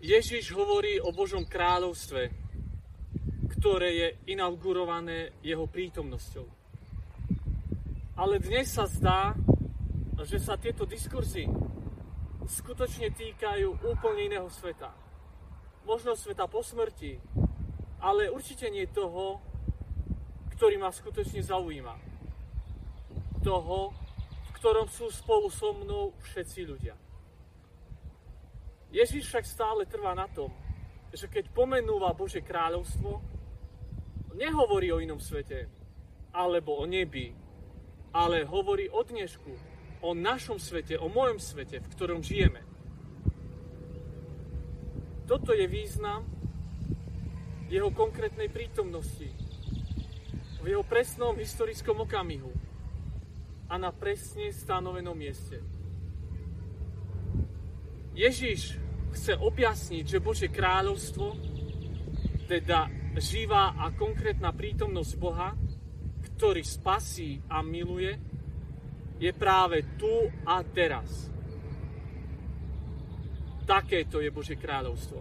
Ježiš hovorí o Božom kráľovstve, ktoré je inaugurované jeho prítomnosťou. Ale dnes sa zdá, že sa tieto diskurzy skutočne týkajú úplne iného sveta. Možno sveta po smrti, ale určite nie toho, ktorý ma skutočne zaujíma. Toho, v ktorom sú spolu so mnou všetci ľudia. Ježiš však stále trvá na tom, že keď pomenúva Bože kráľovstvo, nehovorí o inom svete, alebo o nebi, ale hovorí o dnešku, o našom svete, o mojom svete, v ktorom žijeme. Toto je význam jeho konkrétnej prítomnosti, v jeho presnom historickom okamihu a na presne stanovenom mieste. Ježiš chce objasniť, že Bože kráľovstvo, teda živá a konkrétna prítomnosť Boha, ktorý spasí a miluje, je práve tu a teraz. Takéto je Bože kráľovstvo.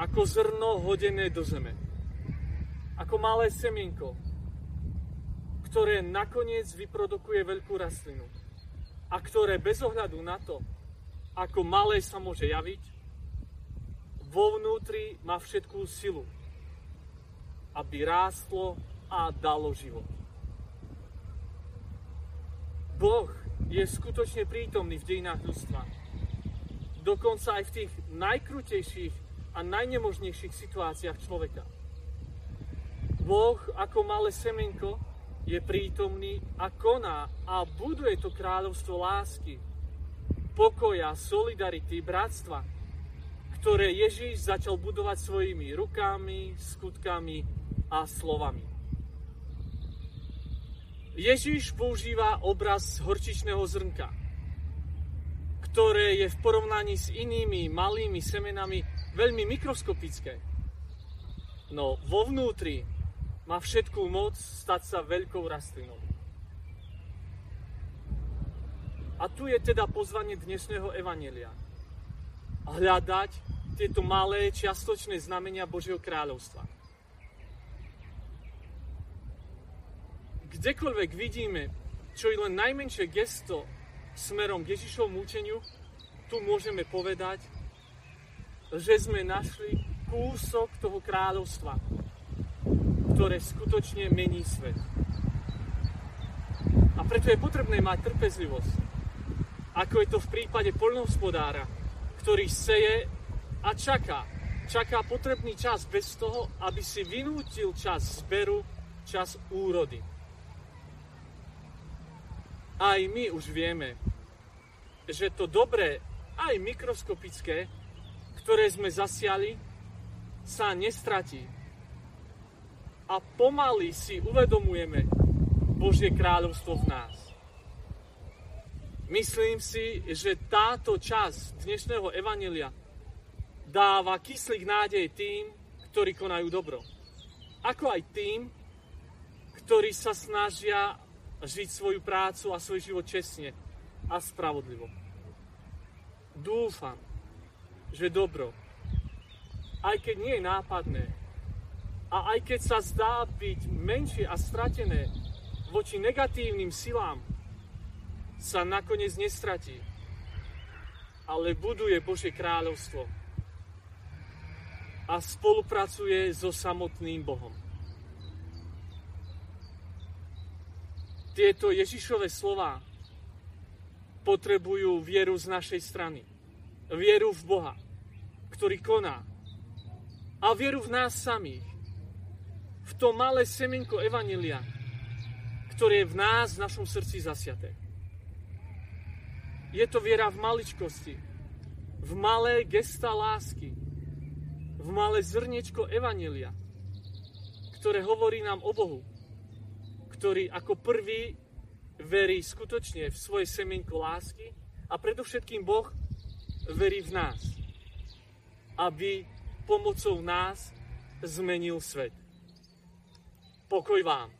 Ako zrno hodené do zeme. Ako malé semienko, ktoré nakoniec vyprodukuje veľkú rastlinu a ktoré bez ohľadu na to, ako malé sa môže javiť, vo vnútri má všetkú silu, aby rástlo a dalo život. Boh je skutočne prítomný v dejinách ľudstva. Dokonca aj v tých najkrutejších a najnemožnejších situáciách človeka. Boh ako malé semenko je prítomný a koná a buduje to kráľovstvo lásky, pokoja, solidarity, bratstva, ktoré Ježíš začal budovať svojimi rukami, skutkami a slovami. Ježíš používa obraz horčičného zrnka, ktoré je v porovnaní s inými malými semenami veľmi mikroskopické. No vo vnútri má všetkú moc stať sa veľkou rastlinou. A tu je teda pozvanie dnešného evanelia. Hľadať tieto malé čiastočné znamenia Božieho kráľovstva. Kdekoľvek vidíme, čo je len najmenšie gesto smerom k Ježišovmu učeniu, tu môžeme povedať, že sme našli kúsok toho kráľovstva, ktoré skutočne mení svet. A preto je potrebné mať trpezlivosť ako je to v prípade poľnohospodára, ktorý seje a čaká. Čaká potrebný čas bez toho, aby si vynútil čas zberu, čas úrody. Aj my už vieme, že to dobré, aj mikroskopické, ktoré sme zasiali, sa nestratí. A pomaly si uvedomujeme Božie kráľovstvo v nás. Myslím si, že táto časť dnešného evanelia dáva kyslík nádej tým, ktorí konajú dobro. Ako aj tým, ktorí sa snažia žiť svoju prácu a svoj život čestne a spravodlivo. Dúfam, že dobro, aj keď nie je nápadné, a aj keď sa zdá byť menšie a stratené voči negatívnym silám, sa nakoniec nestratí, ale buduje Božie kráľovstvo a spolupracuje so samotným Bohom. Tieto Ježišové slova potrebujú vieru z našej strany. Vieru v Boha, ktorý koná. A vieru v nás samých. V to malé semenko Evanelia, ktoré je v nás, v našom srdci zasiaté. Je to viera v maličkosti, v malé gesta lásky, v malé zrniečko Evanelia, ktoré hovorí nám o Bohu, ktorý ako prvý verí skutočne v svoje semienko lásky a predovšetkým Boh verí v nás, aby pomocou nás zmenil svet. Pokoj vám.